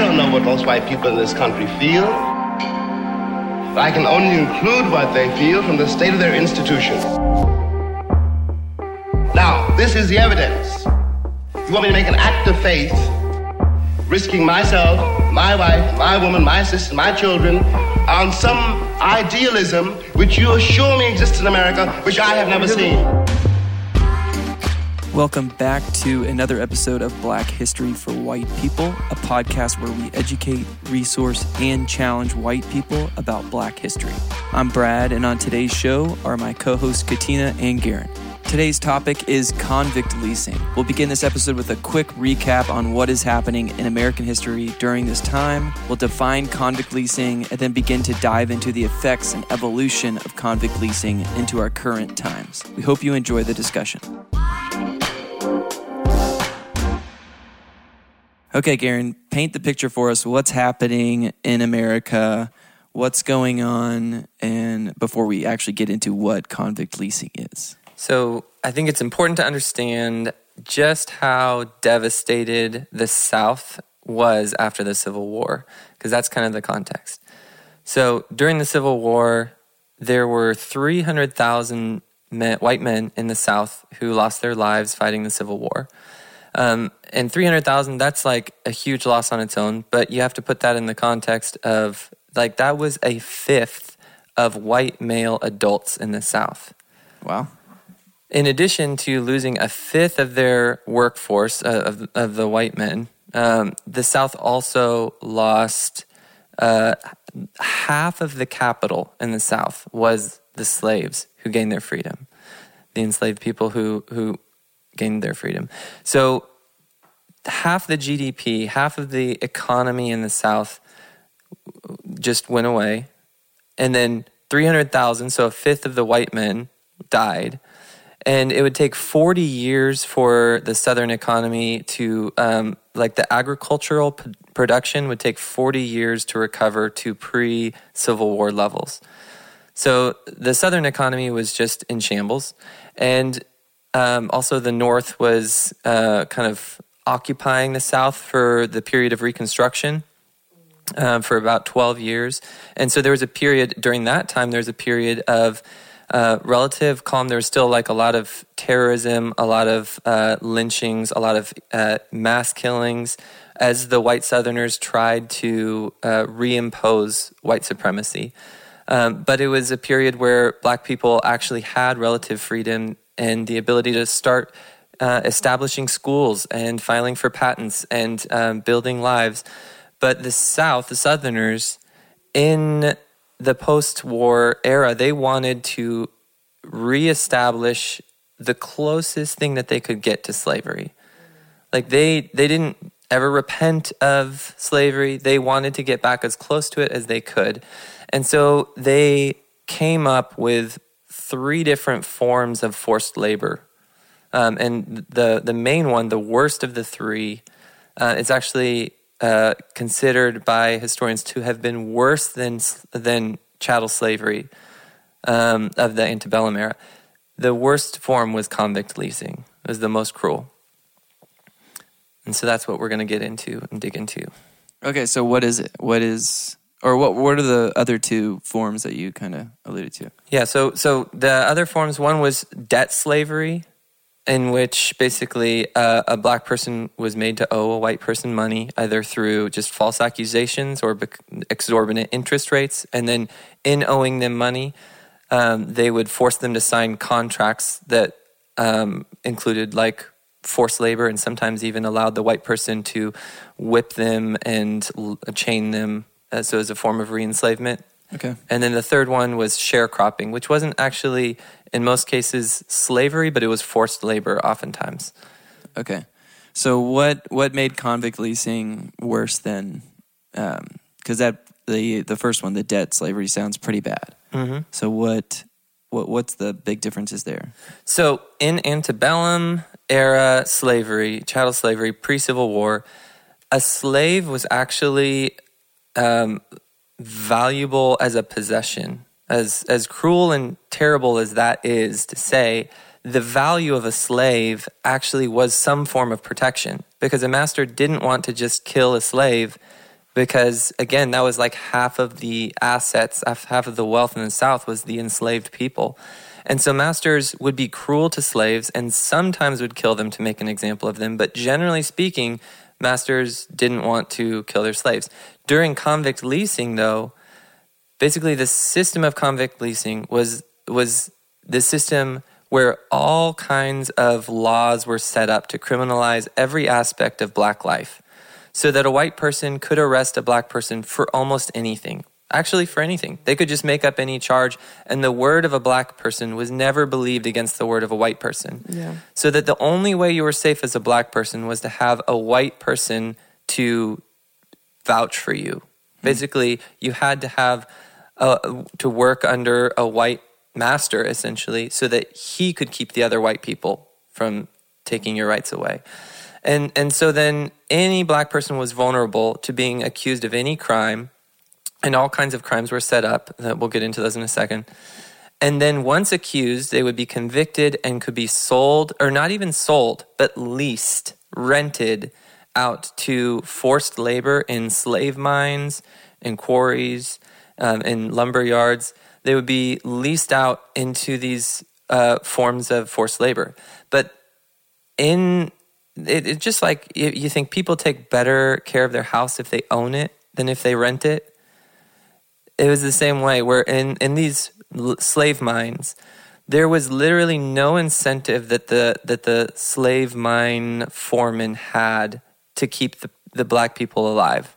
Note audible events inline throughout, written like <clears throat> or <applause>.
don't know what most white people in this country feel. But I can only include what they feel from the state of their institution. Now, this is the evidence. You want me to make an act of faith, risking myself, my wife, my woman, my sister, my children, on some idealism which you assure me exists in America, which I have never seen. Welcome back to another episode of Black History for White People, a podcast where we educate, resource, and challenge white people about black history. I'm Brad, and on today's show are my co hosts Katina and Garen. Today's topic is convict leasing. We'll begin this episode with a quick recap on what is happening in American history during this time. We'll define convict leasing and then begin to dive into the effects and evolution of convict leasing into our current times. We hope you enjoy the discussion. Okay, Garen, paint the picture for us. What's happening in America? What's going on? And before we actually get into what convict leasing is. So, I think it's important to understand just how devastated the South was after the Civil War, because that's kind of the context. So, during the Civil War, there were 300,000 white men in the South who lost their lives fighting the Civil War. Um, and 300,000, that's like a huge loss on its own, but you have to put that in the context of like that was a fifth of white male adults in the South. Wow. In addition to losing a fifth of their workforce, uh, of, of the white men, um, the South also lost uh, half of the capital in the South was the slaves who gained their freedom, the enslaved people who, who gained their freedom. So half the GDP, half of the economy in the South just went away. And then 300,000, so a fifth of the white men died. And it would take 40 years for the Southern economy to, um, like the agricultural p- production would take 40 years to recover to pre Civil War levels. So the Southern economy was just in shambles. And um, also, the North was uh, kind of occupying the South for the period of Reconstruction. Uh, for about 12 years. And so there was a period during that time, there was a period of uh, relative calm. There was still like a lot of terrorism, a lot of uh, lynchings, a lot of uh, mass killings as the white Southerners tried to uh, reimpose white supremacy. Um, but it was a period where black people actually had relative freedom and the ability to start uh, establishing schools and filing for patents and um, building lives. But the South, the Southerners, in the post war era, they wanted to reestablish the closest thing that they could get to slavery. Like they, they didn't ever repent of slavery. They wanted to get back as close to it as they could. And so they came up with three different forms of forced labor. Um, and the, the main one, the worst of the three, uh, is actually uh, considered by historians to have been worse than, than chattel slavery um, of the antebellum era. The worst form was convict leasing, it was the most cruel. And so that's what we're going to get into and dig into. Okay, so what is it? What is or what what are the other two forms that you kind of alluded to? Yeah, so so the other forms one was debt slavery, in which basically uh, a black person was made to owe a white person money either through just false accusations or exorbitant interest rates, and then in owing them money, um, they would force them to sign contracts that um, included like forced labor and sometimes even allowed the white person to whip them and chain them uh, so as a form of re-enslavement. Okay. And then the third one was sharecropping, which wasn't actually in most cases slavery, but it was forced labor oftentimes. Okay. So what what made convict leasing worse than because um, that the the first one the debt slavery sounds pretty bad. Mm-hmm. So what what what's the big differences there? So in antebellum era slavery, chattel slavery, pre Civil War, a slave was actually um, valuable as a possession. As as cruel and terrible as that is to say, the value of a slave actually was some form of protection. Because a master didn't want to just kill a slave because again that was like half of the assets half of the wealth in the south was the enslaved people. And so masters would be cruel to slaves and sometimes would kill them to make an example of them. But generally speaking masters didn't want to kill their slaves during convict leasing though basically the system of convict leasing was was the system where all kinds of laws were set up to criminalize every aspect of black life so that a white person could arrest a black person for almost anything. Actually, for anything. They could just make up any charge, and the word of a black person was never believed against the word of a white person. Yeah. So that the only way you were safe as a black person was to have a white person to vouch for you. Basically, you had to have to work under a white master, essentially, so that he could keep the other white people from taking your rights away. And and so then any black person was vulnerable to being accused of any crime, and all kinds of crimes were set up. That we'll get into those in a second. And then once accused, they would be convicted and could be sold, or not even sold, but leased, rented out to forced labor in slave mines, in quarries, um, in lumber yards. They would be leased out into these uh, forms of forced labor. But in it, it's just like you, you think people take better care of their house if they own it than if they rent it. It was the same way where in, in these slave mines, there was literally no incentive that the that the slave mine foreman had to keep the, the black people alive.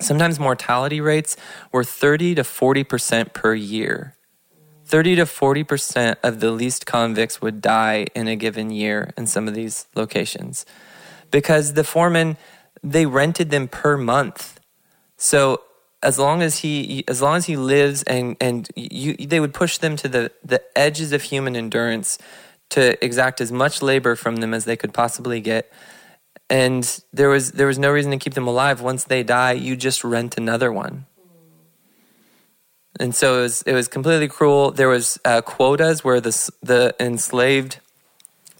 Sometimes mortality rates were 30 to 40% per year. 30 to 40% of the least convicts would die in a given year in some of these locations because the foreman they rented them per month. So as long as he as long as he lives and and you, they would push them to the the edges of human endurance to exact as much labor from them as they could possibly get and there was there was no reason to keep them alive once they die you just rent another one and so it was it was completely cruel. There was uh, quotas where the the enslaved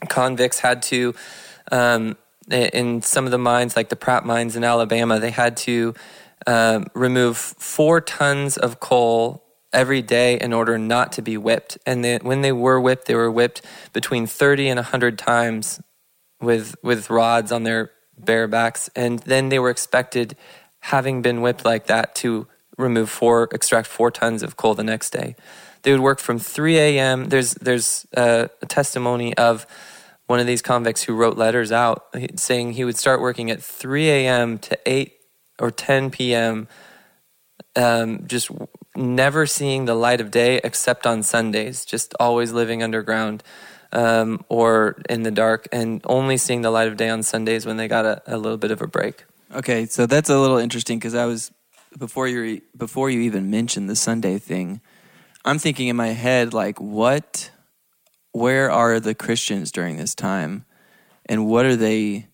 convicts had to, um, in some of the mines like the Pratt mines in Alabama, they had to um, remove four tons of coal every day in order not to be whipped. And they, when they were whipped, they were whipped between thirty and hundred times with with rods on their bare backs, and then they were expected, having been whipped like that, to remove four, extract four tons of coal the next day. They would work from 3 a.m. There's there's a, a testimony of one of these convicts who wrote letters out saying he would start working at 3 a.m. to 8 or 10 p.m. Um, just never seeing the light of day except on Sundays, just always living underground um, or in the dark, and only seeing the light of day on Sundays when they got a, a little bit of a break. Okay, so that's a little interesting because I was before you before you even mentioned the Sunday thing, I'm thinking in my head like what where are the Christians during this time and what are they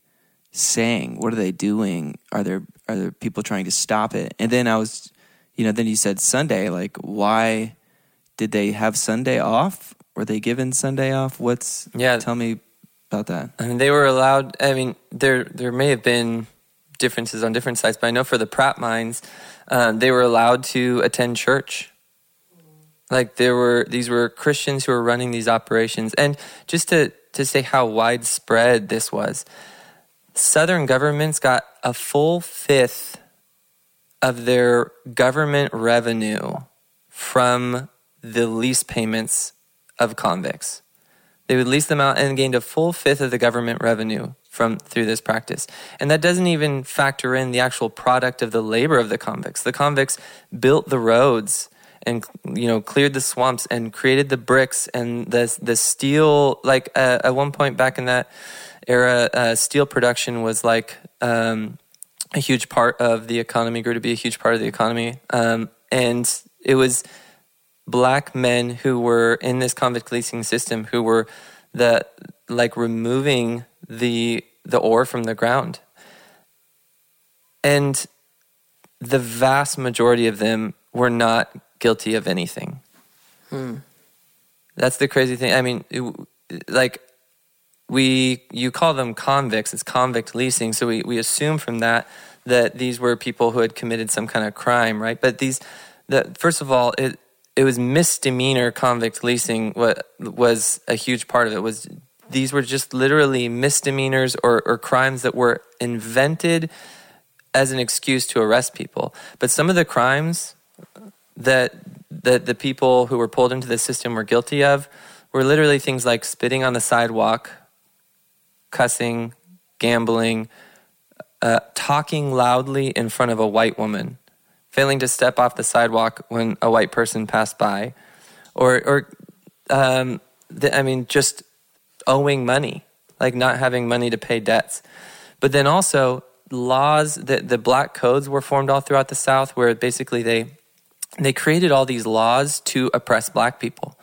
saying? What are they doing? Are there are there people trying to stop it? And then I was you know, then you said Sunday, like why did they have Sunday off? Were they given Sunday off? What's yeah? Tell me about that. I mean, they were allowed. I mean, there there may have been differences on different sites, but I know for the Pratt mines, uh, they were allowed to attend church. Like there were these were Christians who were running these operations, and just to to say how widespread this was, Southern governments got a full fifth of their government revenue from the lease payments of convicts. They would lease them out and gained a full fifth of the government revenue from through this practice. And that doesn't even factor in the actual product of the labor of the convicts. The convicts built the roads and you know cleared the swamps and created the bricks and the the steel like uh, at one point back in that era uh, steel production was like um, a huge part of the economy grew to be a huge part of the economy um, and it was black men who were in this convict leasing system who were the like removing the the ore from the ground. And the vast majority of them were not guilty of anything. Hmm. That's the crazy thing. I mean, it, like we you call them convicts, it's convict leasing, so we, we assume from that that these were people who had committed some kind of crime, right? But these, the, first of all, it it was misdemeanor convict leasing. What was a huge part of it was these were just literally misdemeanors or, or crimes that were invented as an excuse to arrest people. But some of the crimes that that the people who were pulled into the system were guilty of were literally things like spitting on the sidewalk, cussing, gambling, uh, talking loudly in front of a white woman, failing to step off the sidewalk when a white person passed by, or or um, the, I mean just owing money, like not having money to pay debts. But then also laws that the black codes were formed all throughout the South, where basically they they created all these laws to oppress black people.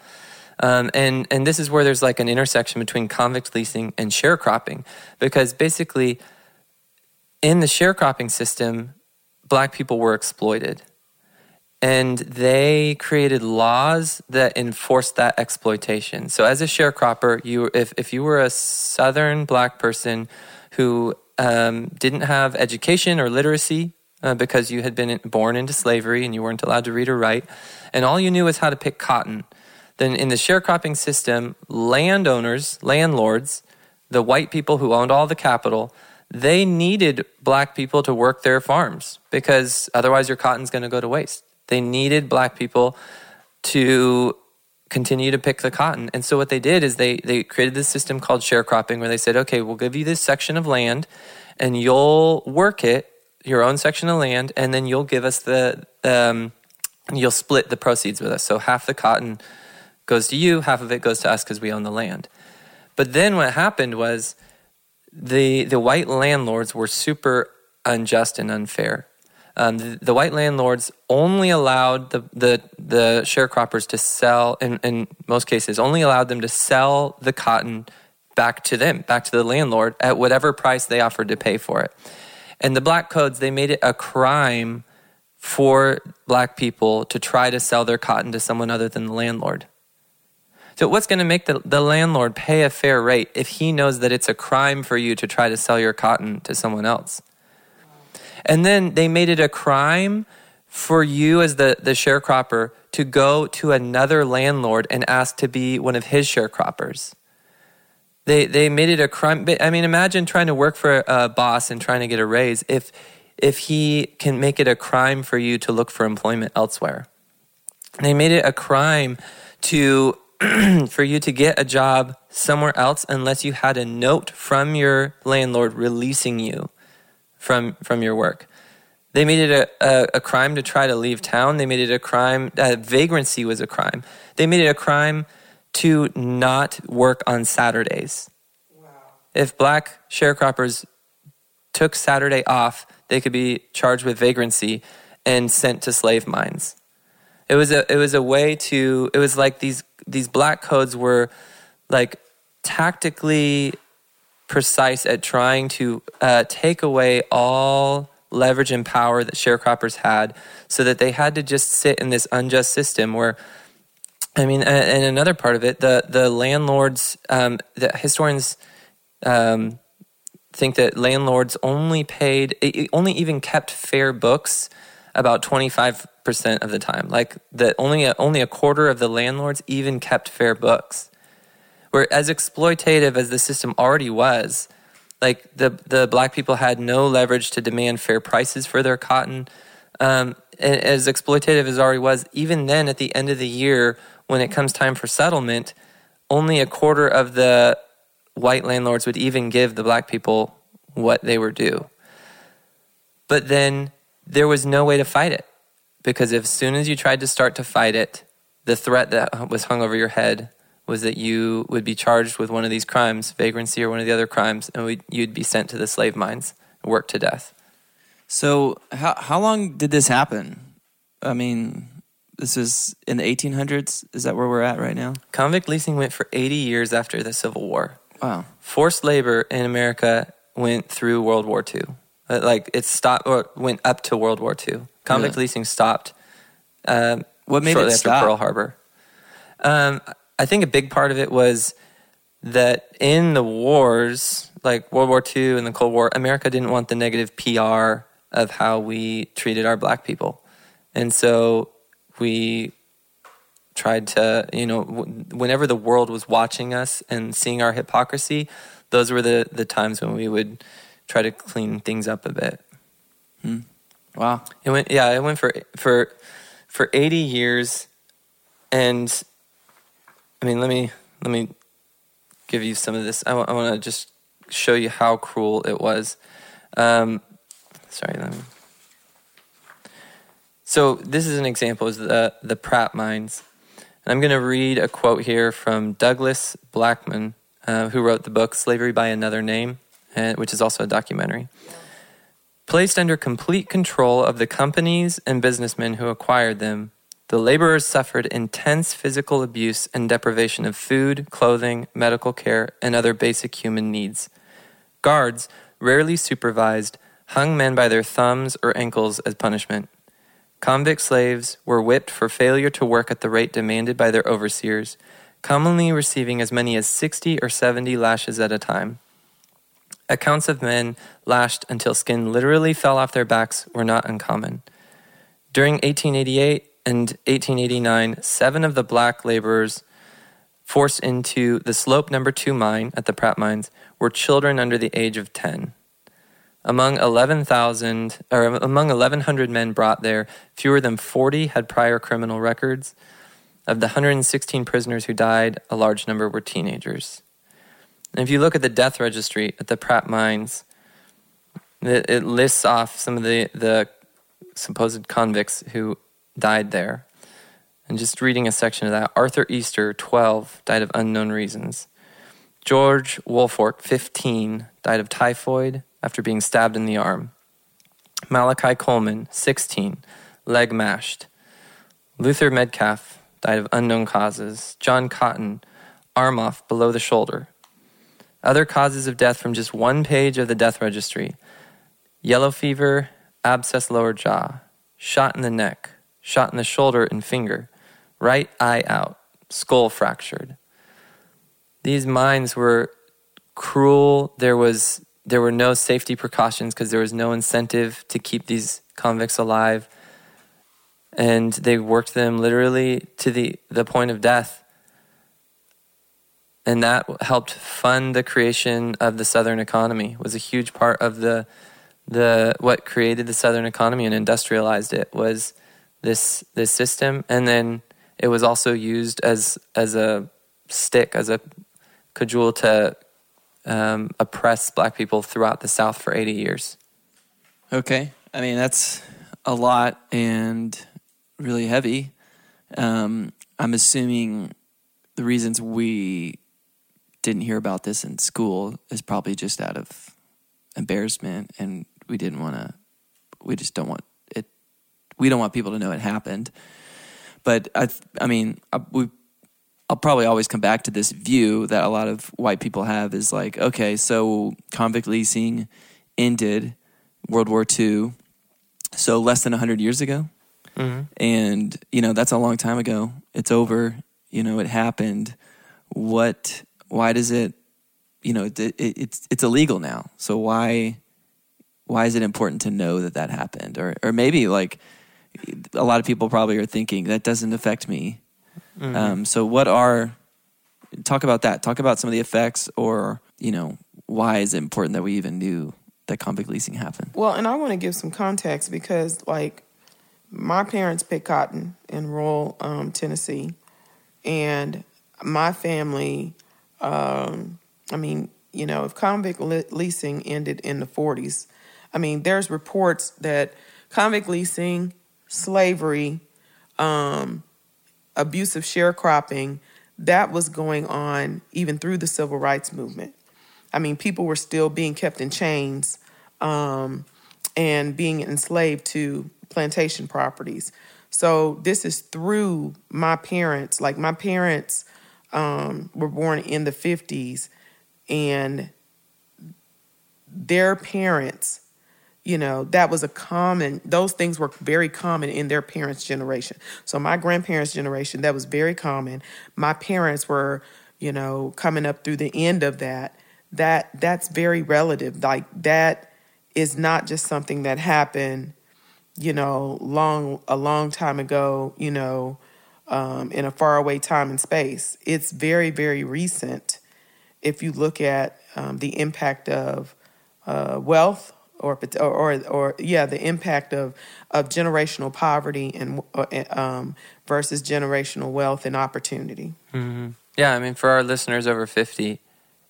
Um, and and this is where there's like an intersection between convict leasing and sharecropping, because basically, in the sharecropping system, black people were exploited, and they created laws that enforced that exploitation. So, as a sharecropper, you if if you were a Southern black person who um, didn't have education or literacy, uh, because you had been born into slavery and you weren't allowed to read or write, and all you knew was how to pick cotton. Then, in the sharecropping system, landowners, landlords, the white people who owned all the capital, they needed black people to work their farms because otherwise your cotton's going to go to waste. They needed black people to continue to pick the cotton. And so what they did is they they created this system called sharecropping where they said, "Okay, we'll give you this section of land and you'll work it your own section of land, and then you'll give us the um, you'll split the proceeds with us. So half the cotton goes to you, half of it goes to us because we own the land. But then what happened was the the white landlords were super unjust and unfair. Um, the, the, white landlords only allowed the, the, the sharecroppers to sell, in, in most cases, only allowed them to sell the cotton back to them, back to the landlord at whatever price they offered to pay for it. And the black codes, they made it a crime for black people to try to sell their cotton to someone other than the landlord. So, what's going to make the, the landlord pay a fair rate if he knows that it's a crime for you to try to sell your cotton to someone else? And then they made it a crime for you as the, the sharecropper to go to another landlord and ask to be one of his sharecroppers. They they made it a crime. I mean, imagine trying to work for a boss and trying to get a raise. If if he can make it a crime for you to look for employment elsewhere, they made it a crime to <clears throat> for you to get a job somewhere else unless you had a note from your landlord releasing you from from your work. They made it a, a, a crime to try to leave town. They made it a crime. Uh, vagrancy was a crime. They made it a crime to not work on Saturdays. Wow. If black sharecroppers took Saturday off, they could be charged with vagrancy and sent to slave mines. It was a it was a way to it was like these these black codes were like tactically precise at trying to uh, take away all leverage and power that sharecroppers had so that they had to just sit in this unjust system where I mean, and another part of it, the the landlords, um, the historians um, think that landlords only paid, only even kept fair books about twenty five percent of the time. Like that, only a, only a quarter of the landlords even kept fair books. Where as exploitative as the system already was, like the the black people had no leverage to demand fair prices for their cotton. Um, and as exploitative as already was, even then at the end of the year when it comes time for settlement, only a quarter of the white landlords would even give the black people what they were due. But then there was no way to fight it because as soon as you tried to start to fight it, the threat that was hung over your head was that you would be charged with one of these crimes, vagrancy or one of the other crimes, and you'd be sent to the slave mines and worked to death. So, how how long did this happen? I mean, this is in the 1800s. Is that where we're at right now? Convict leasing went for 80 years after the Civil War. Wow. Forced labor in America went through World War II. Like it stopped or went up to World War II. Convict really? leasing stopped. Um, what made shortly it after stop? Pearl Harbor. Um, I think a big part of it was that in the wars, like World War II and the Cold War, America didn't want the negative PR of how we treated our black people. And so we tried to, you know, whenever the world was watching us and seeing our hypocrisy, those were the, the times when we would try to clean things up a bit. Hmm. Wow. It went, yeah, it went for, for, for 80 years. And I mean, let me, let me give you some of this. I, w- I want to just show you how cruel it was. Um, sorry, let me. So this is an example of the the Pratt mines. And I'm going to read a quote here from Douglas Blackmon, uh, who wrote the book "Slavery by Another Name," uh, which is also a documentary. Placed under complete control of the companies and businessmen who acquired them, the laborers suffered intense physical abuse and deprivation of food, clothing, medical care, and other basic human needs. Guards, rarely supervised, hung men by their thumbs or ankles as punishment. Convict slaves were whipped for failure to work at the rate demanded by their overseers, commonly receiving as many as 60 or 70 lashes at a time. Accounts of men lashed until skin literally fell off their backs were not uncommon. During 1888 and 1889, seven of the black laborers forced into the slope number two mine at the Pratt mines were children under the age of 10. Among 11,000 or among 1100 men brought there, fewer than 40 had prior criminal records. Of the 116 prisoners who died, a large number were teenagers. And if you look at the death registry at the Pratt mines, it, it lists off some of the, the supposed convicts who died there. And just reading a section of that Arthur Easter, 12, died of unknown reasons. George Woolfolk, 15, died of typhoid after being stabbed in the arm. Malachi Coleman, 16, leg mashed. Luther Metcalf died of unknown causes. John Cotton, arm off below the shoulder. Other causes of death from just one page of the death registry yellow fever, abscess lower jaw, shot in the neck, shot in the shoulder and finger, right eye out, skull fractured these mines were cruel. There was there were no safety precautions because there was no incentive to keep these convicts alive, and they worked them literally to the the point of death. And that helped fund the creation of the Southern economy. Was a huge part of the the what created the Southern economy and industrialized it was this this system, and then it was also used as as a stick as a cajole to um, oppress black people throughout the South for 80 years. Okay. I mean, that's a lot and really heavy. Um, I'm assuming the reasons we didn't hear about this in school is probably just out of embarrassment and we didn't want to, we just don't want it, we don't want people to know it happened. But I, I mean, we I'll probably always come back to this view that a lot of white people have is like, okay, so convict leasing ended World War II, so less than 100 years ago. Mm-hmm. And, you know, that's a long time ago. It's over. You know, it happened. What, why does it, you know, it, it, it's, it's illegal now. So why, why is it important to know that that happened? Or, or maybe like a lot of people probably are thinking that doesn't affect me Mm-hmm. Um, so, what are talk about that? Talk about some of the effects, or you know, why is it important that we even knew that convict leasing happened? Well, and I want to give some context because, like, my parents picked cotton in rural um, Tennessee, and my family. Um, I mean, you know, if convict le- leasing ended in the 40s, I mean, there's reports that convict leasing, slavery, um, abusive sharecropping, that was going on even through the civil rights movement. I mean, people were still being kept in chains um, and being enslaved to plantation properties. So this is through my parents. Like my parents um, were born in the 50s, and their parents you know that was a common those things were very common in their parents generation. So my grandparents generation that was very common. My parents were you know coming up through the end of that. That that's very relative. Like that is not just something that happened, you know, long a long time ago, you know, um, in a faraway time and space. It's very, very recent. If you look at um, the impact of uh, wealth, or, or or or yeah, the impact of of generational poverty and uh, um, versus generational wealth and opportunity. Mm-hmm. Yeah, I mean, for our listeners over fifty,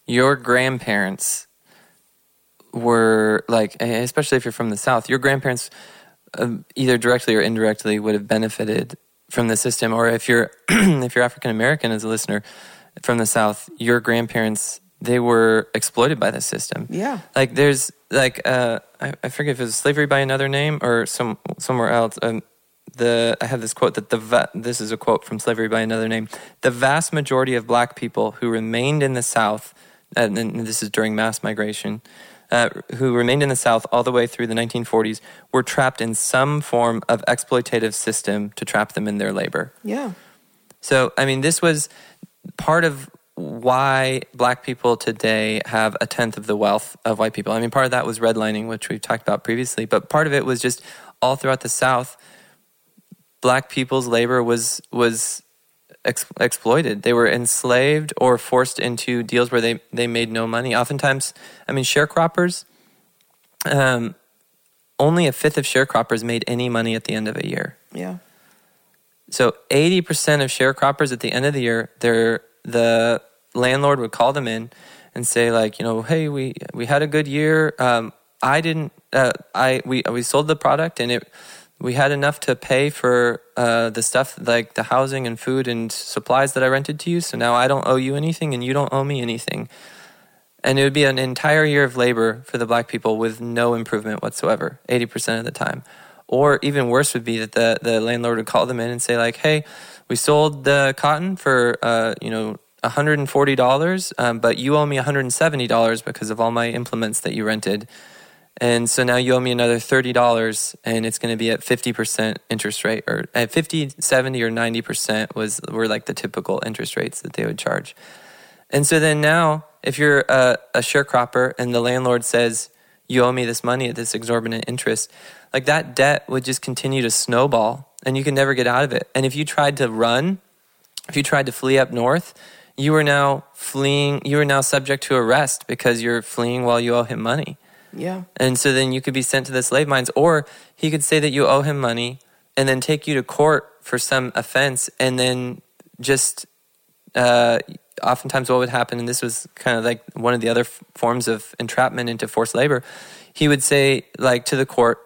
your grandparents were like, especially if you're from the South, your grandparents uh, either directly or indirectly would have benefited from the system. Or if you're <clears throat> if you're African American as a listener from the South, your grandparents they were exploited by the system. Yeah, like there's like uh, I, I forget if it was slavery by another name or some somewhere else. Um, the I have this quote that the va- this is a quote from Slavery by Another Name. The vast majority of black people who remained in the South, and this is during mass migration, uh, who remained in the South all the way through the 1940s, were trapped in some form of exploitative system to trap them in their labor. Yeah. So I mean, this was part of why black people today have a tenth of the wealth of white people. I mean, part of that was redlining, which we've talked about previously, but part of it was just all throughout the South black people's labor was was ex- exploited. They were enslaved or forced into deals where they they made no money. Oftentimes, I mean, sharecroppers. Um, only a fifth of sharecroppers made any money at the end of a year. Yeah. So eighty percent of sharecroppers at the end of the year, they're the landlord would call them in and say like, you know, hey, we we had a good year. Um, I didn't. Uh, I we we sold the product and it we had enough to pay for uh, the stuff like the housing and food and supplies that I rented to you. So now I don't owe you anything and you don't owe me anything. And it would be an entire year of labor for the black people with no improvement whatsoever, 80% of the time. Or even worse would be that the, the landlord would call them in and say, like, hey, we sold the cotton for, uh, you know, $140, um, but you owe me $170 because of all my implements that you rented. And so now you owe me another $30 and it's going to be at 50% interest rate or at 50, 70 or 90% was were like the typical interest rates that they would charge. And so then now if you're a, a sharecropper and the landlord says you owe me this money at this exorbitant interest, like that debt would just continue to snowball and you can never get out of it. And if you tried to run, if you tried to flee up north, you are now fleeing, you are now subject to arrest because you're fleeing while you owe him money. Yeah. And so then you could be sent to the slave mines, or he could say that you owe him money and then take you to court for some offense, and then just uh, oftentimes what would happen, and this was kind of like one of the other f- forms of entrapment into forced labor, he would say like to the court,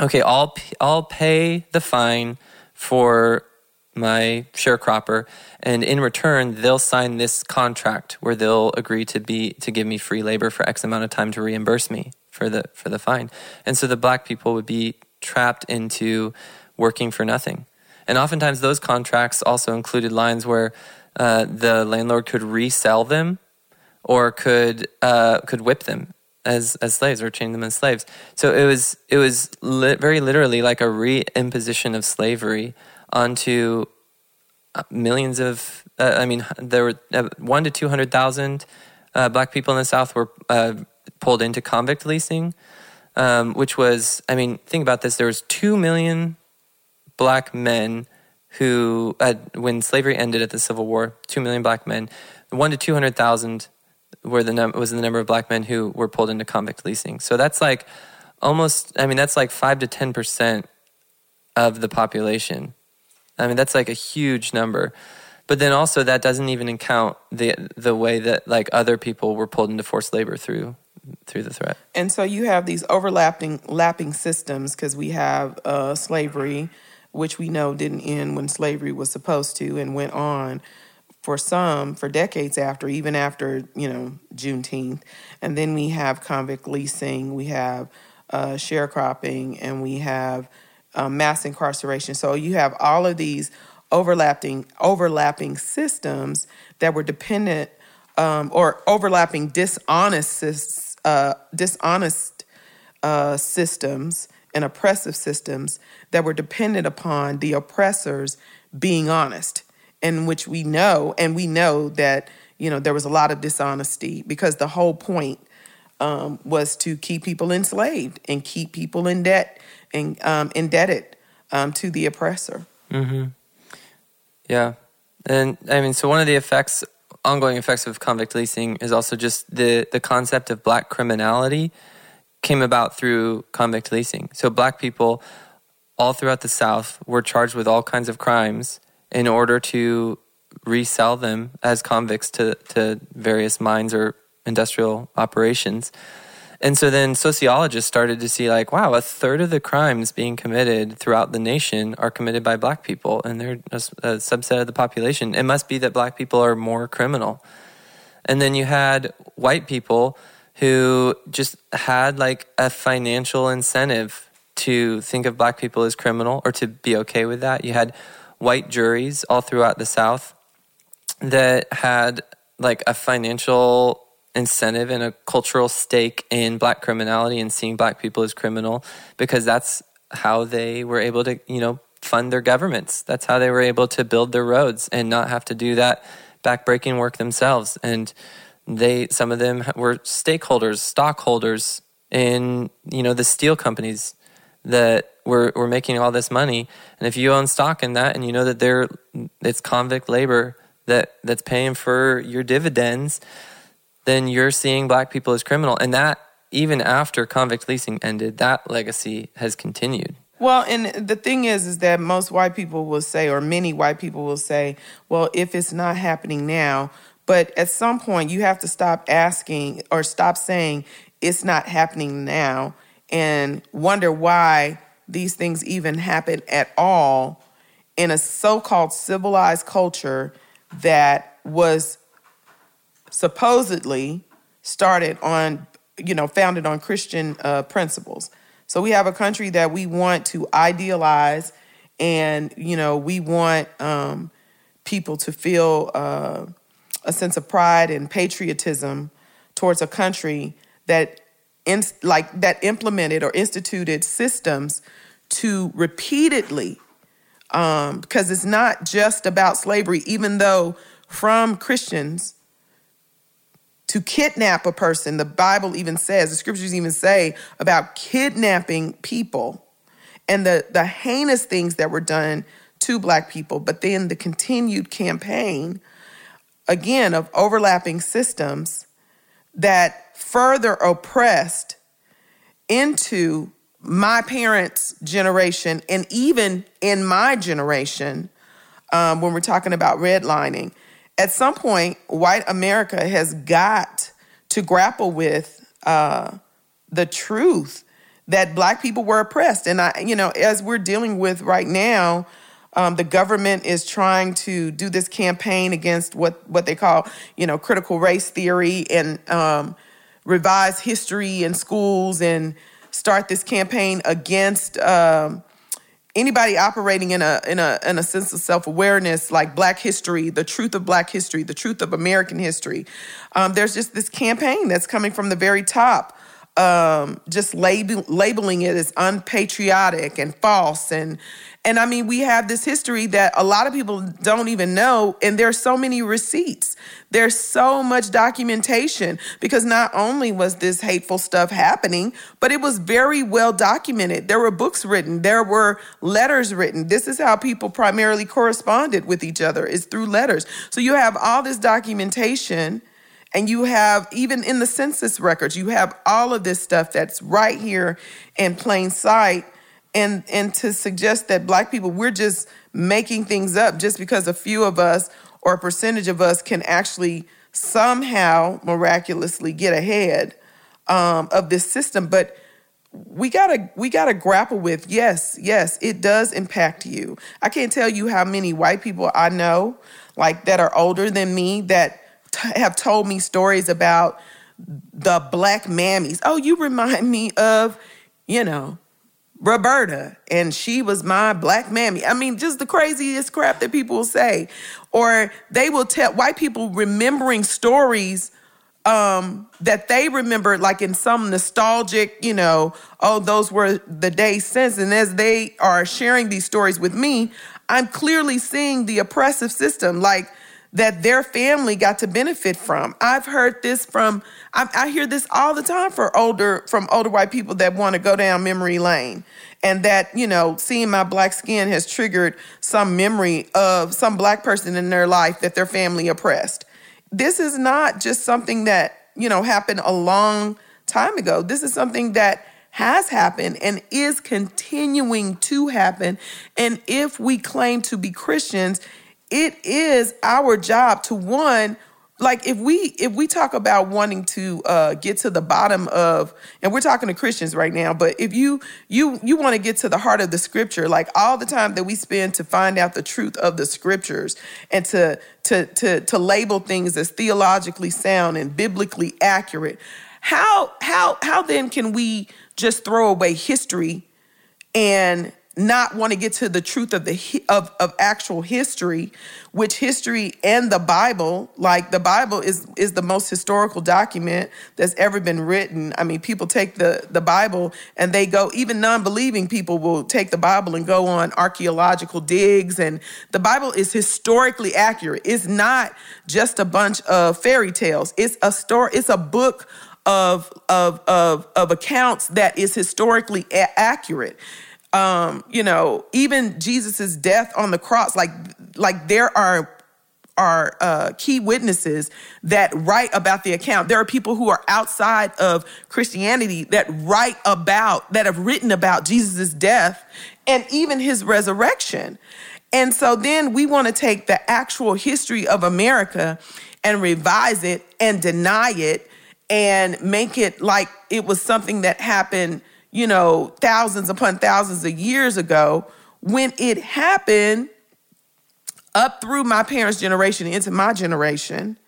"Okay, I'll p- I'll pay the fine for my sharecropper, and in return, they'll sign this contract where they'll agree to be to give me free labor for X amount of time to reimburse me for the for the fine. And so the black people would be trapped into working for nothing. And oftentimes, those contracts also included lines where uh, the landlord could resell them or could uh, could whip them as as slaves or chain them as slaves. So it was it was li- very literally like a reimposition of slavery onto uh, millions of, uh, I mean, there were uh, one to 200,000 uh, black people in the South were uh, pulled into convict leasing, um, which was, I mean, think about this. There was 2 million black men who, when slavery ended at the Civil War, 2 million black men, one to 200,000 were the num- was the number of black men who were pulled into convict leasing. So that's like almost, I mean, that's like 5 to 10% of the population I mean, that's like a huge number. But then also that doesn't even count the the way that like other people were pulled into forced labor through through the threat. And so you have these overlapping lapping systems because we have uh, slavery, which we know didn't end when slavery was supposed to, and went on for some for decades after, even after you know Juneteenth. And then we have convict leasing, we have uh, sharecropping, and we have um, mass incarceration. So you have all of these overlapping overlapping systems that were dependent um, or overlapping dishonest uh, dishonest uh, systems and oppressive systems that were dependent upon the oppressors being honest, in which we know and we know that you know there was a lot of dishonesty because the whole point um, was to keep people enslaved and keep people in debt and um, indebted um, to the oppressor. Mm-hmm. Yeah, and I mean, so one of the effects, ongoing effects of convict leasing, is also just the the concept of black criminality came about through convict leasing. So black people all throughout the South were charged with all kinds of crimes in order to resell them as convicts to, to various mines or industrial operations. And so then sociologists started to see, like, wow, a third of the crimes being committed throughout the nation are committed by black people, and they're a, subset of the population. It must be that black people are more criminal. And then you had white people who just had like a financial incentive to think of black people as criminal or to be okay with that. You had white juries all throughout the South that had like a financial incentive and a cultural stake in black criminality and seeing black people as criminal because that's how they were able to, you know, fund their governments. That's how they were able to build their roads and not have to do that backbreaking work themselves. And they, some of them were stakeholders, stockholders in, you know, the steel companies that were, were making all this money. And if you own stock in that and you know that they're, it's convict labor that, that's paying for your dividends, then you're seeing black people as criminal. And that, even after convict leasing ended, that legacy has continued. Well, and the thing is, is that most white people will say, or many white people will say, well, if it's not happening now, but at some point you have to stop asking or stop saying it's not happening now and wonder why these things even happen at all in a so called civilized culture that was supposedly started on, you know, founded on Christian uh, principles. So we have a country that we want to idealize, and you know, we want um, people to feel uh, a sense of pride and patriotism towards a country that, in, like, that implemented or instituted systems to repeatedly, um, because it's not just about slavery, even though from Christians to kidnap a person. The Bible even says, the scriptures even say about kidnapping people and the, the heinous things that were done to Black people, but then the continued campaign, again, of overlapping systems that further oppressed into my parents' generation and even in my generation um, when we're talking about redlining at some point, white America has got to grapple with uh, the truth that black people were oppressed. And I, you know, as we're dealing with right now, um, the government is trying to do this campaign against what what they call, you know, critical race theory and um, revise history in schools and start this campaign against um, anybody operating in a in a in a sense of self-awareness like black history the truth of black history the truth of american history um, there's just this campaign that's coming from the very top um, just label, labeling it as unpatriotic and false and and I mean we have this history that a lot of people don't even know and there's so many receipts. There's so much documentation because not only was this hateful stuff happening but it was very well documented. There were books written. There were letters written. This is how people primarily corresponded with each other is through letters. So you have all this documentation and you have, even in the census records, you have all of this stuff that's right here in plain sight. And, and to suggest that black people, we're just making things up just because a few of us or a percentage of us can actually somehow miraculously get ahead um, of this system. But we gotta we gotta grapple with yes yes it does impact you i can't tell you how many white people i know like that are older than me that t- have told me stories about the black mammies. Oh, you remind me of, you know, Roberta, and she was my black mammy. I mean, just the craziest crap that people will say. Or they will tell white people remembering stories um, that they remember, like in some nostalgic, you know, oh, those were the days since. And as they are sharing these stories with me, I'm clearly seeing the oppressive system. Like that their family got to benefit from. I've heard this from I, I hear this all the time for older from older white people that want to go down memory lane and that you know seeing my black skin has triggered some memory of some black person in their life that their family oppressed. This is not just something that you know happened a long time ago. This is something that has happened and is continuing to happen. And if we claim to be Christians, it is our job to one like if we if we talk about wanting to uh, get to the bottom of and we're talking to christians right now but if you you you want to get to the heart of the scripture like all the time that we spend to find out the truth of the scriptures and to to to to label things as theologically sound and biblically accurate how how how then can we just throw away history and not want to get to the truth of the of, of actual history which history and the bible like the bible is is the most historical document that's ever been written. I mean people take the the bible and they go even non-believing people will take the bible and go on archaeological digs. And the bible is historically accurate. It's not just a bunch of fairy tales. It's a story it's a book of of of, of accounts that is historically a- accurate um, you know, even Jesus's death on the cross, like like there are are uh, key witnesses that write about the account. There are people who are outside of Christianity that write about, that have written about Jesus' death and even his resurrection. And so then we want to take the actual history of America and revise it and deny it and make it like it was something that happened you know, thousands upon thousands of years ago, when it happened up through my parents' generation into my generation.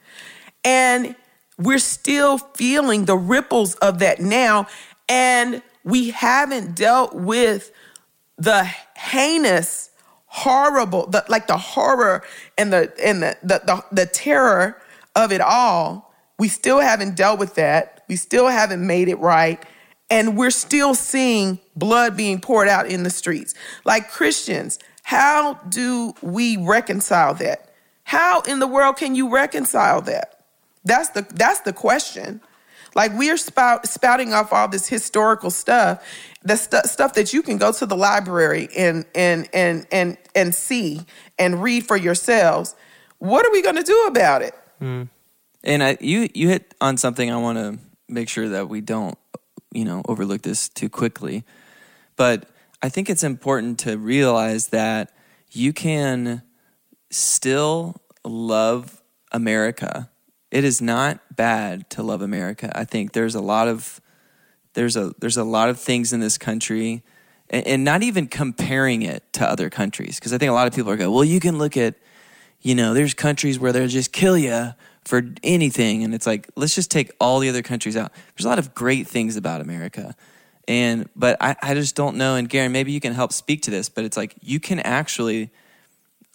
And we're still feeling the ripples of that now. And we haven't dealt with the heinous, horrible, the, like the horror and the and the, the the the terror of it all. We still haven't dealt with that. We still haven't made it right and we're still seeing blood being poured out in the streets. Like Christians, how do we reconcile that? How in the world can you reconcile that? That's the that's the question. Like we are spout, spouting off all this historical stuff, the st- stuff that you can go to the library and and and and and see and read for yourselves. What are we going to do about it? Mm. And I, you you hit on something I want to make sure that we don't you know overlook this too quickly. But I think it's important to realize that you can still love America. It is not bad to love America. I think there's a lot of there's a there's a lot of things in this country and, and not even comparing it to other countries because I think a lot of people are going, well, you can look at you know, there's countries where they'll just kill you for anything. And it's like, let's just take all the other countries out. There's a lot of great things about America. And, but I, I just don't know. And Garen, maybe you can help speak to this, but it's like, you can actually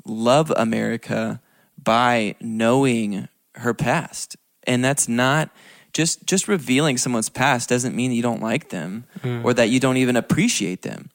love America by knowing her past. And that's not, just just revealing someone's past doesn't mean you don't like them mm. or that you don't even appreciate them.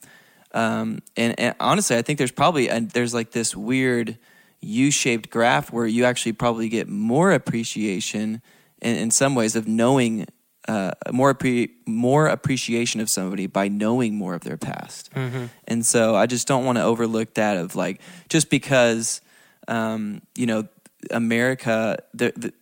Um, and, and, honestly, I think there's probably a, there's like this weird U-shaped graph where you actually probably get more appreciation in, in some ways of knowing uh, more appre- more appreciation of somebody by knowing more of their past. Mm-hmm. And so I just don't want to overlook that of like just because um, you know America the, the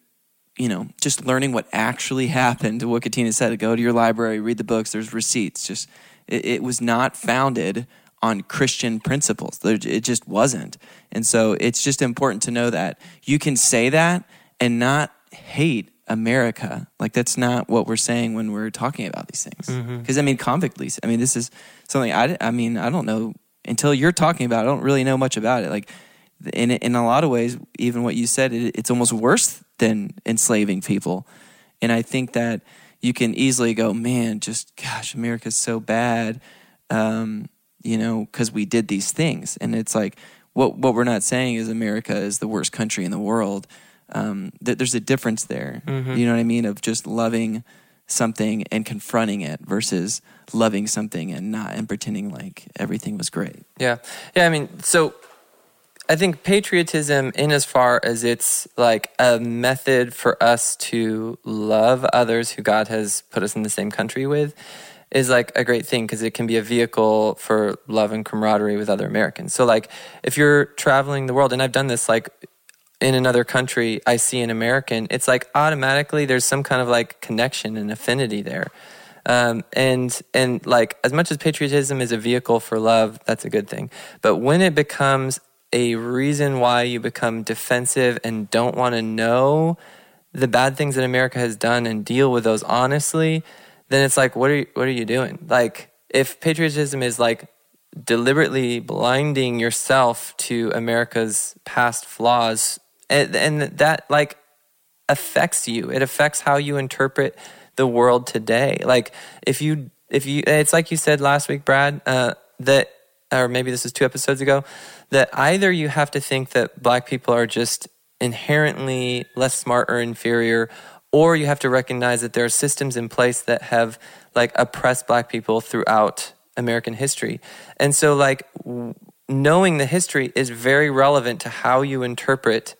you know just learning what actually <laughs> happened. to What Katina said: go to your library, read the books. There's receipts. Just it, it was not founded on Christian principles. It just wasn't. And so it's just important to know that you can say that and not hate America. Like that's not what we're saying when we're talking about these things. Because mm-hmm. I mean, convict lease. I mean, this is something I. I mean, I don't know until you're talking about. it, I don't really know much about it. Like in in a lot of ways, even what you said, it, it's almost worse than enslaving people. And I think that you can easily go, man, just gosh, America's so bad. Um, you know, because we did these things. And it's like, what, what we're not saying is America is the worst country in the world. Um, th- there's a difference there. Mm-hmm. You know what I mean? Of just loving something and confronting it versus loving something and not and pretending like everything was great. Yeah. Yeah. I mean, so I think patriotism, in as far as it's like a method for us to love others who God has put us in the same country with, is like a great thing because it can be a vehicle for love and camaraderie with other Americans. So, like, if you're traveling the world, and I've done this like in another country, I see an American, it's like automatically there's some kind of like connection and affinity there. Um, and and like as much as patriotism is a vehicle for love, that's a good thing. But when it becomes a reason why you become defensive and don't want to know the bad things that America has done and deal with those honestly, then it's like, what are you, what are you doing? Like, if patriotism is like deliberately blinding yourself to America's past flaws, and, and that like affects you, it affects how you interpret the world today. Like, if you if you, it's like you said last week, Brad, uh, that or maybe this is two episodes ago, that either you have to think that black people are just inherently less smart or inferior, or you have to recognize that there are systems in place that have like oppressed black people throughout American history. And so, like, knowing the history is very relevant to how you interpret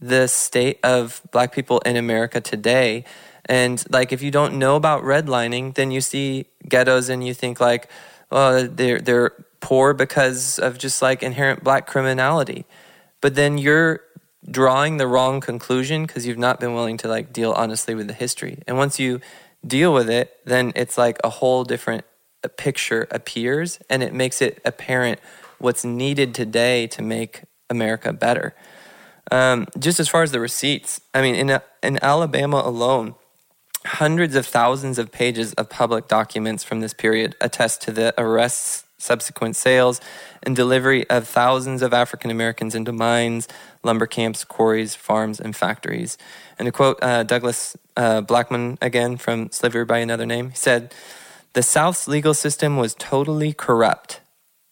the state of black people in America today. And like, if you don't know about redlining, then you see ghettos and you think like, well, they're they're poor because of just like inherent black criminality. But then you're drawing the wrong conclusion because you've not been willing to like deal honestly with the history. And once you deal with it, then it's like a whole different picture appears and it makes it apparent what's needed today to make America better. Um, just as far as the receipts, I mean, in, in Alabama alone, hundreds of thousands of pages of public documents from this period attest to the arrests subsequent sales and delivery of thousands of African Americans into mines, lumber camps, quarries, farms, and factories. And to quote uh, Douglas uh, Blackmon again from Slavery by Another Name, he said, The South's legal system was totally corrupt.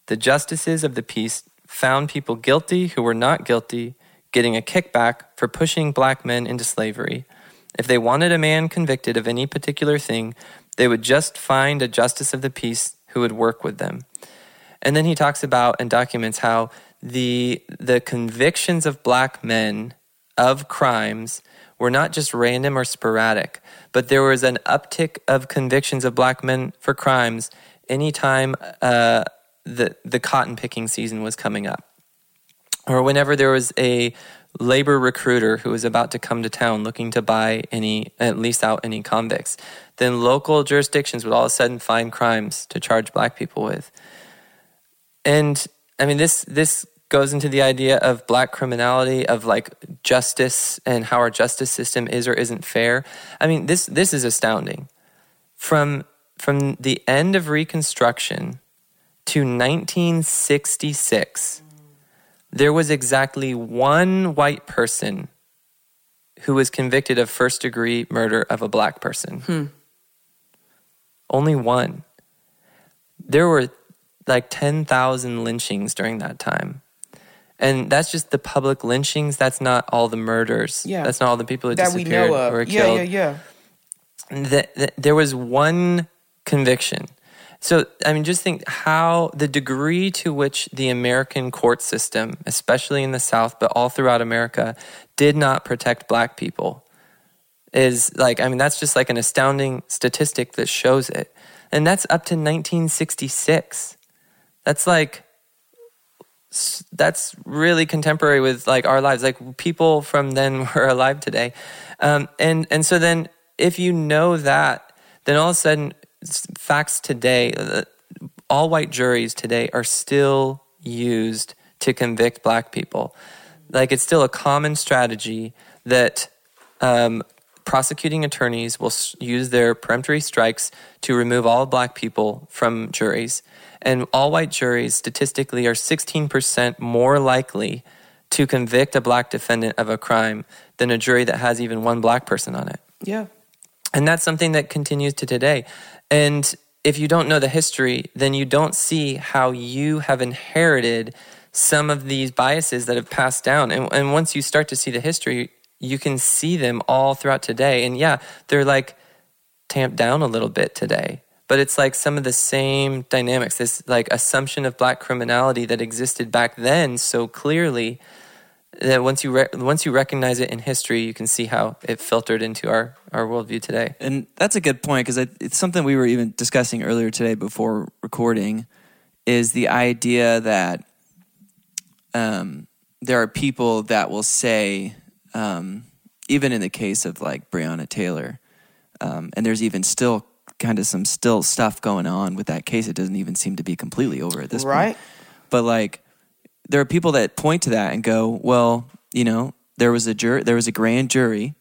The justices of the peace found people guilty who were not guilty, getting a kickback for pushing black men into slavery. If they wanted a man convicted of any particular thing, they would just find a justice of the peace who would work with them. And then he talks about and documents how the the convictions of black men of crimes were not just random or sporadic, but there was an uptick of convictions of black men for crimes anytime uh, the the cotton picking season was coming up, or whenever there was a labor recruiter who was about to come to town looking to buy any uh, at least out any convicts, then local jurisdictions would all of a sudden find crimes to charge black people with. And I mean, this this goes into the idea of black criminality, of like justice and how our justice system is or isn't fair. I mean, this this is astounding. From from the end of Reconstruction to 1966, there was exactly one white person who was convicted of first degree murder of a black person. Hmm. Only one. There were like 10,000 lynchings during that time. And that's just the public lynchings. That's not all the murders. Yeah. That's not all the people who that we disappeared know of. or yeah, killed. yeah, yeah. That, that there was one conviction. So, I mean, just think how the degree to which the American court system, especially in the South, but all throughout America, did not protect black people is like, I mean, that's just like an astounding statistic that shows it. And that's up to 1966 that's like that's really contemporary with like our lives. Like people from then <laughs> were alive today. Um, and and so then if you know that then all of a sudden facts today uh, all white juries today are still used to convict black people like it's still a common strategy that um, prosecuting attorneys will use their peremptory strikes to remove all black people from juries and all white juries statistically are 16% more likely to convict a black defendant of a crime than a jury that has even one black person on it. Yeah. And that's something that continues to today. And if you don't know the history, then you don't see how you have inherited some of these biases that have passed down. And, and once you start to see the history, you can see them all throughout today. And yeah, they're like tamped down a little bit today but it's like some of the same dynamics this like assumption of black criminality that existed back then so clearly that once you re- once you recognize it in history you can see how it filtered into our our worldview today And that's a good point because it's something we were even discussing earlier today before recording is the idea that um, there are people that will say, um, even in the case of like Breonna Taylor, um, and there's even still kind of some still stuff going on with that case. It doesn't even seem to be completely over at this Right. point. But like, there are people that point to that and go, well, you know, there was a jur- there was a grand jury,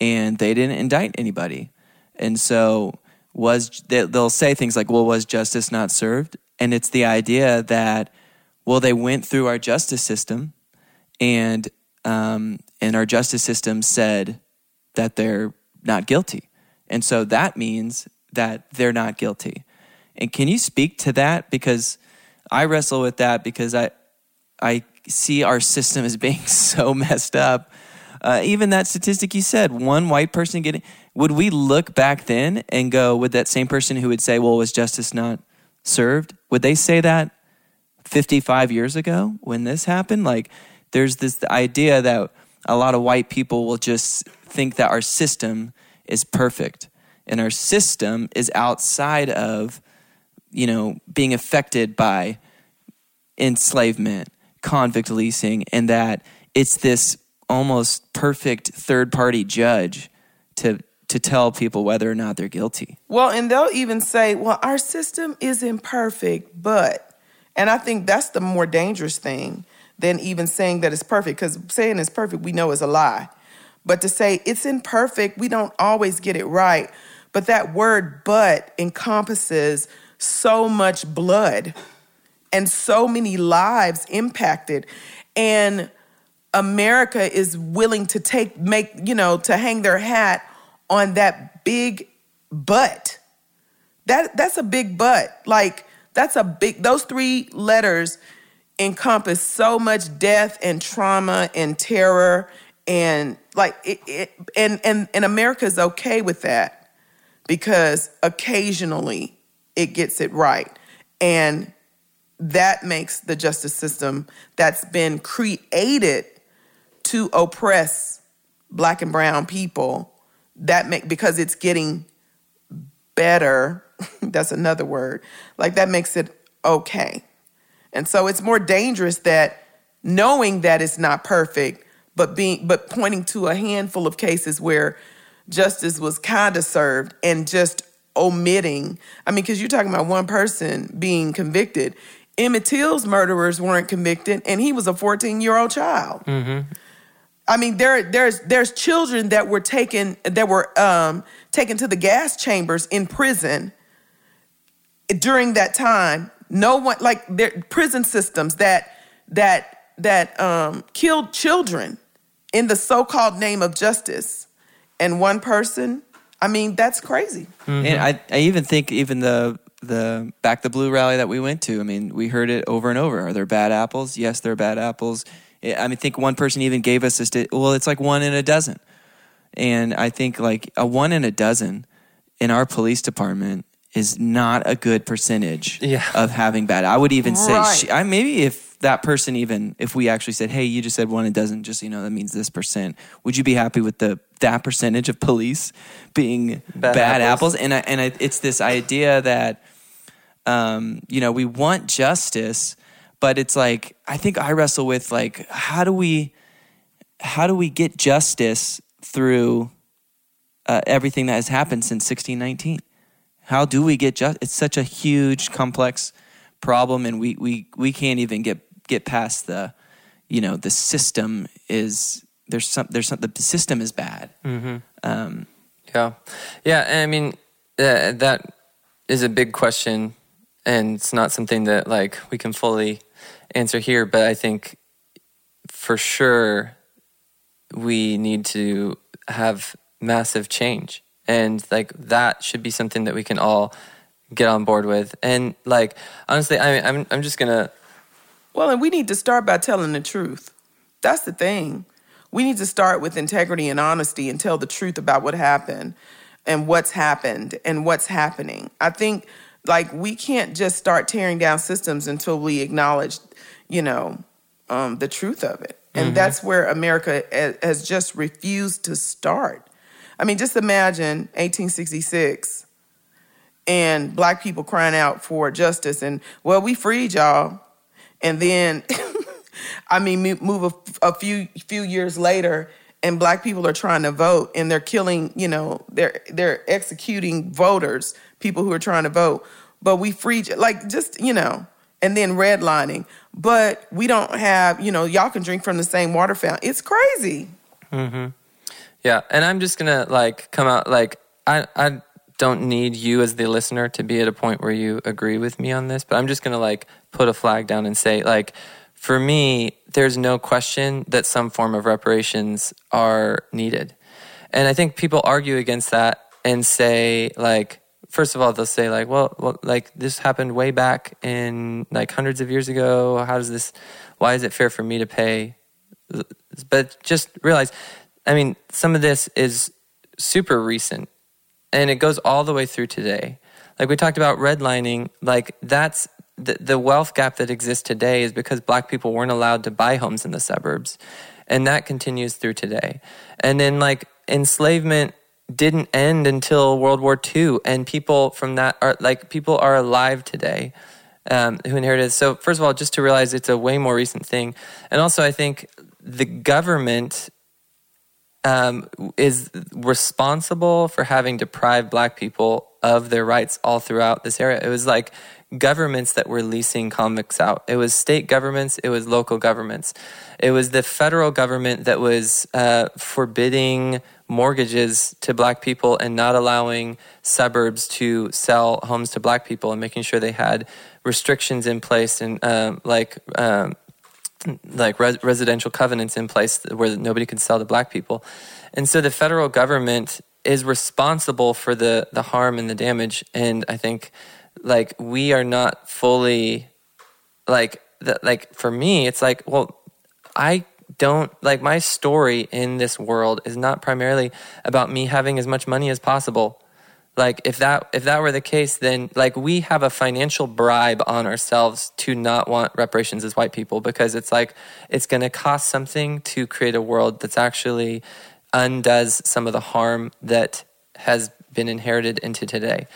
and they didn't indict anybody, and so was they, they'll say things like, well, was justice not served? And it's the idea that, well, they went through our justice system, and um, and our justice system said that they're not guilty, and so that means that they're not guilty. And can you speak to that? Because I wrestle with that because I I see our system as being <laughs> so messed up. Uh, even that statistic you said, one white person getting, would we look back then and go, would that same person who would say, well, was justice not served? Would they say that 55 years ago when this happened? Like, there's this idea that a lot of white people will just think that our system is perfect and our system is outside of, you know, being affected by enslavement, convict leasing, and that it's this almost perfect third party judge to to tell people whether or not they're guilty. Well, and they'll even say, well, our system isn't perfect, but, and I think that's the more dangerous thing than even saying that it's perfect, because saying it's perfect, we know is a lie. But to say it's imperfect, we don't always get it right. But that word but encompasses so much blood and so many lives impacted. And America is willing to take, make, you know, to hang their hat on that big butt. That that's a big butt. Like that's a big those three letters encompass so much death and trauma and terror and like it, it and and and America's okay with that because occasionally it gets it right. And that makes the justice system that's been created to oppress black and brown people that make because it's getting better <laughs> that's another word like that makes it okay. And so it's more dangerous that knowing that it's not perfect but being but pointing to a handful of cases where justice was kind of served and just omitting i mean because you're talking about one person being convicted emmett till's murderers weren't convicted and he was a 14 year old child I mean, there, there's, there's children that were taken, that were um, taken to the gas chambers in prison during that time. No one, like, there, prison systems that, that, that um, killed children in the so-called name of justice, and one person. I mean, that's crazy. And I, I even think even the the back the blue rally that we went to. I mean, we heard it over and over. Are there bad apples? Yes, there are bad apples. I mean, I think one person even gave us a sti- well, it's like one in a dozen, and I think like a one in a dozen in our police department is not a good percentage Yeah. of having bad. I would even say Right. she, I maybe if that person even if we actually said, hey, you just said one in a dozen, just you know that means this percent. Would you be happy with the that percentage of police being Bad bad, apples? apples? And I, and I, it's this idea that um, you know we want justice, but it's like I think I wrestle with like how do we how do we get justice through uh, everything that has happened since 1619? How do we get just? It's such a huge, complex problem, and we we we can't even get get past the, you know, the system is there's some there's some the system is bad. Um, Yeah, yeah. And I mean, uh, that is a big question, and it's not something that like we can fully answer here. But I think for sure we need to have massive change, and like that should be something that we can all get on board with. And like honestly, I I'm I'm just gonna Well, and we need to start by telling the truth. That's the thing. We need to start with integrity and honesty and tell the truth about what happened. and what's happened and what's happening. I think like we can't just start tearing down systems until we acknowledge, you know, um, the truth of it. And mm-hmm. that's where America has just refused to start. I mean, just imagine 1866 and black people crying out for justice and, well, we freed y'all. And then, <laughs> I mean, move a, a few few years later and black people are trying to vote and they're killing, you know, they're they're executing voters, people who are trying to vote. But we freed like just, you know, and then redlining. But we don't have, you know, y'all can drink from the same water fountain. It's crazy. Mm-hmm. Yeah, and I'm just gonna like come out like I I don't need you as the listener to be at a point where you agree with me on this, but I'm just gonna like put a flag down and say like for me, there's no question that some form of reparations are needed. And I think people argue against that and say like first of all, they'll say like, well, well, like this happened way back in like hundreds of years ago. How does this? Why is it fair for me to pay? But just realize, I mean, some of this is super recent, and it goes all the way through today. Like we talked about redlining, like that's the, the wealth gap that exists today is because black people weren't allowed to buy homes in the suburbs. And that continues through today. And then like enslavement didn't end until World War II, and people from that are like people are alive today um, who inherited. So first of all, just to realize it's a way more recent thing, and also I think the government um, is responsible for having deprived Black people of their rights all throughout this area. It was like governments that were leasing convicts out. It was state governments, it was local governments. It was the federal government that was uh, forbidding mortgages to black people and not allowing suburbs to sell homes to black people and making sure they had restrictions in place and um, like um, like res- residential covenants in place where nobody could sell to black people. And so the federal government is responsible for the the harm and the damage and I think like we are not fully like that like for me it's like well I don't like my story in this world is not primarily about me having as much money as possible. Like if that if that were the case then like we have a financial bribe on ourselves to not want reparations as white people because it's like it's going to cost something to create a world that's actually undoes some of the harm that has been inherited into today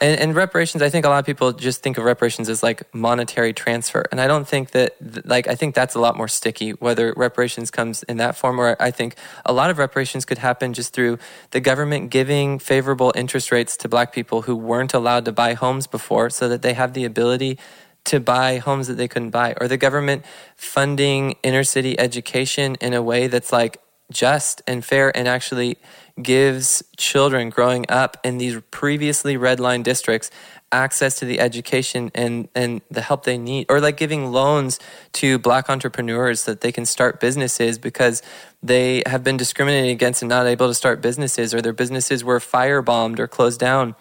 and, and, reparations, I think a lot of people just think of reparations as like monetary transfer. And I don't think that, like, I think that's a lot more sticky, whether reparations comes in that form, or I think a lot of reparations could happen just through the government giving favorable interest rates to black people who weren't allowed to buy homes before so that they have the ability to buy homes that they couldn't buy, or the government funding inner city education in a way that's like just and fair and actually gives children growing up in these previously redlined districts access to the education and, and the help they need or like giving loans to black entrepreneurs so that they can start businesses because they have been discriminated against and not able to start businesses or their businesses were firebombed or closed down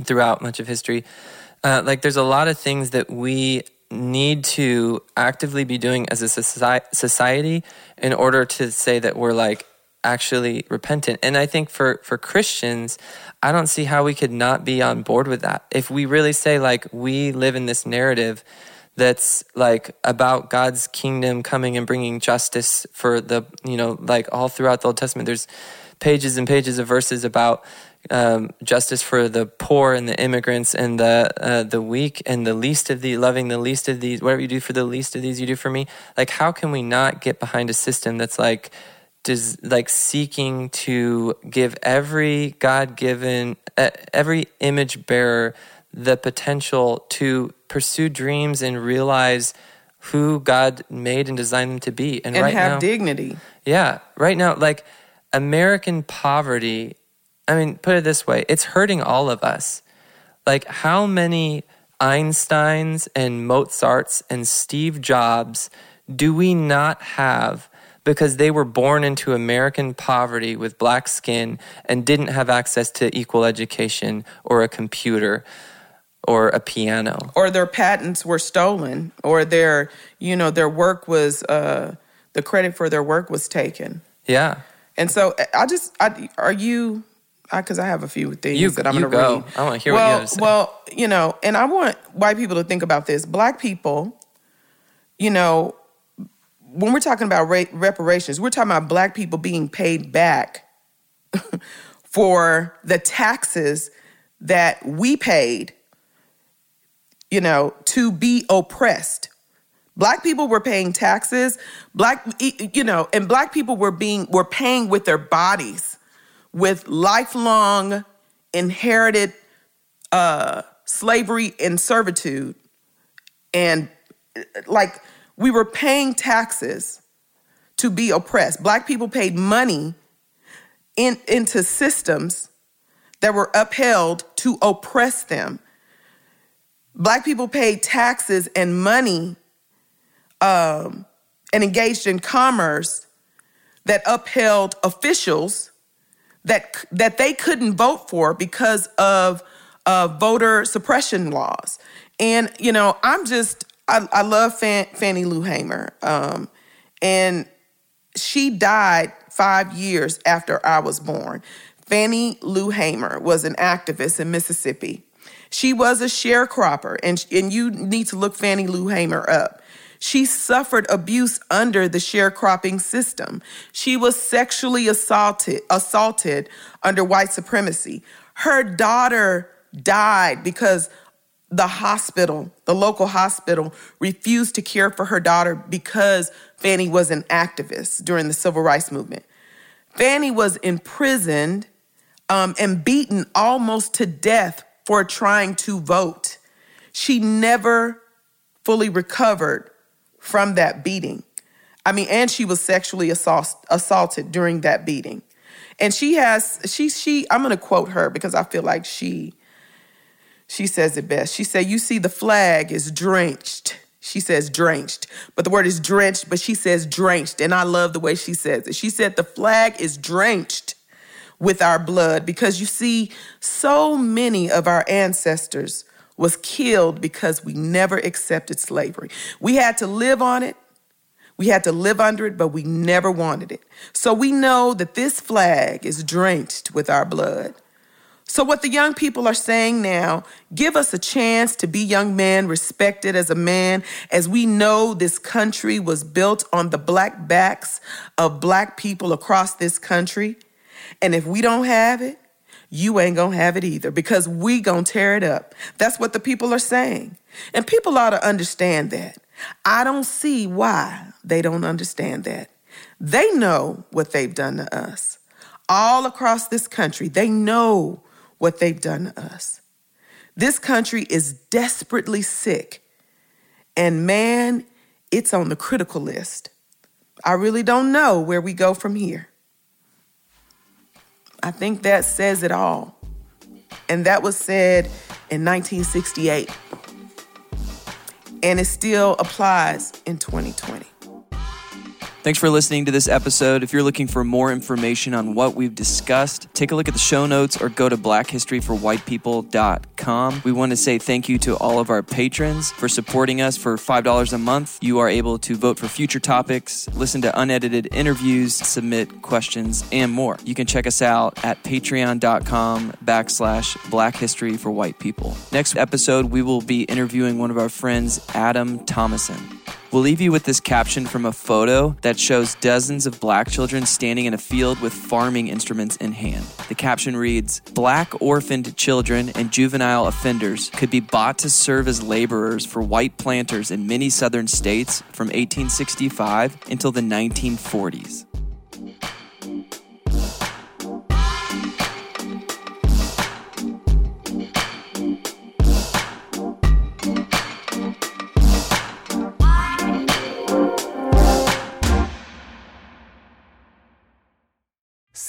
throughout much of history. Uh, like there's a lot of things that we need to actively be doing as a society in order to say that we're like actually repentant. And I think for for Christians, I don't see how we could not be on board with that. If we really say like we live in this narrative that's like about God's kingdom coming and bringing justice for the, you know, like all throughout the Old Testament there's pages and pages of verses about um, justice for the poor and the immigrants and the uh, the weak and the least of the loving the least of these whatever you do for the least of these you do for me like how can we not get behind a system that's like does like seeking to give every God given, uh, every image bearer the potential to pursue dreams and realize who God made and designed them to be. And, and right have now, dignity. Yeah. Right now, like American poverty, I mean, put it this way it's hurting all of us. Like, how many Einsteins and Mozarts and Steve Jobs do we not have because they were born into American poverty with black skin and didn't have access to equal education or a computer or a piano? Or their patents were stolen or their you know their work was uh the credit for their work was taken. Yeah. And so i just I, are you because I, have a few things You- that I'm going to read. I wanna hear what you well, have to say. Well, you know, and I want white people to think about this. Black people, you know, when we're talking about ra- reparations, we're talking about black people being paid back <laughs> for the taxes that we paid, you know, to be oppressed. Black people were paying taxes, black you know, and black people were being were paying with their bodies with lifelong inherited uh slavery and servitude and like we were paying taxes to be oppressed. Black people paid money in, into systems that were upheld to oppress them. Black people paid taxes and money um, and engaged in commerce that upheld officials that that they couldn't vote for because of uh, voter suppression laws. And you know, I'm just I, I love Fan, Fannie Lou Hamer, um, and she died five years after I was born. Fannie Lou Hamer was an activist in Mississippi. She was a sharecropper, and and you need to look Fannie Lou Hamer up. She suffered abuse under the sharecropping system. She was sexually assaulted, assaulted under white supremacy. Her daughter died because the hospital, the local hospital, refused to care for her daughter because Fannie was an activist during the civil rights movement. Fannie was imprisoned um, and beaten almost to death for trying to vote. She never fully recovered from that beating. I mean, and she was sexually assault, assaulted during that beating. And she has, she, she, I'm gonna quote her because I feel like she, she says it best. She said, You see, the flag is drenched. She says drenched, but the word is drenched, but she says drenched. And I love the way she says it. She said, The flag is drenched with our blood because you see, so many of our ancestors was killed because we never accepted slavery. We had to live on it. We had to live under it, but we never wanted it. So we know that this flag is drenched with our blood. So, what the young people are saying now, give us a chance to be young men, respected as a man, as we know this country was built on the black backs of black people across this country. And if we don't have it, you ain't gonna have it either because we gonna tear it up. That's what the people are saying. And people ought to understand that. I don't see why they don't understand that. They know what they've done to us. All across this country, they know what they've done to us. This country is desperately sick. And man, it's on the critical list. I really don't know where we go from here. I think that says it all. And that was said in 1968. And it still applies in 2020. Thanks for listening to this episode. If you're looking for more information on what we've discussed, take a look at the show notes or go to blackhistoryforwhitepeople.com. We want to say thank you to all of our patrons for supporting us for $5 a month. You are able to vote for future topics, listen to unedited interviews, submit questions, and more. You can check us out at patreon.com backslash black history for white people. Next episode, we will be interviewing one of our friends, Adam Thomason. We'll leave you with this caption from a photo that shows dozens of black children standing in a field with farming instruments in hand. The caption reads Black orphaned children and juvenile offenders could be bought to serve as laborers for white planters in many southern states from 1865 until the 1940s.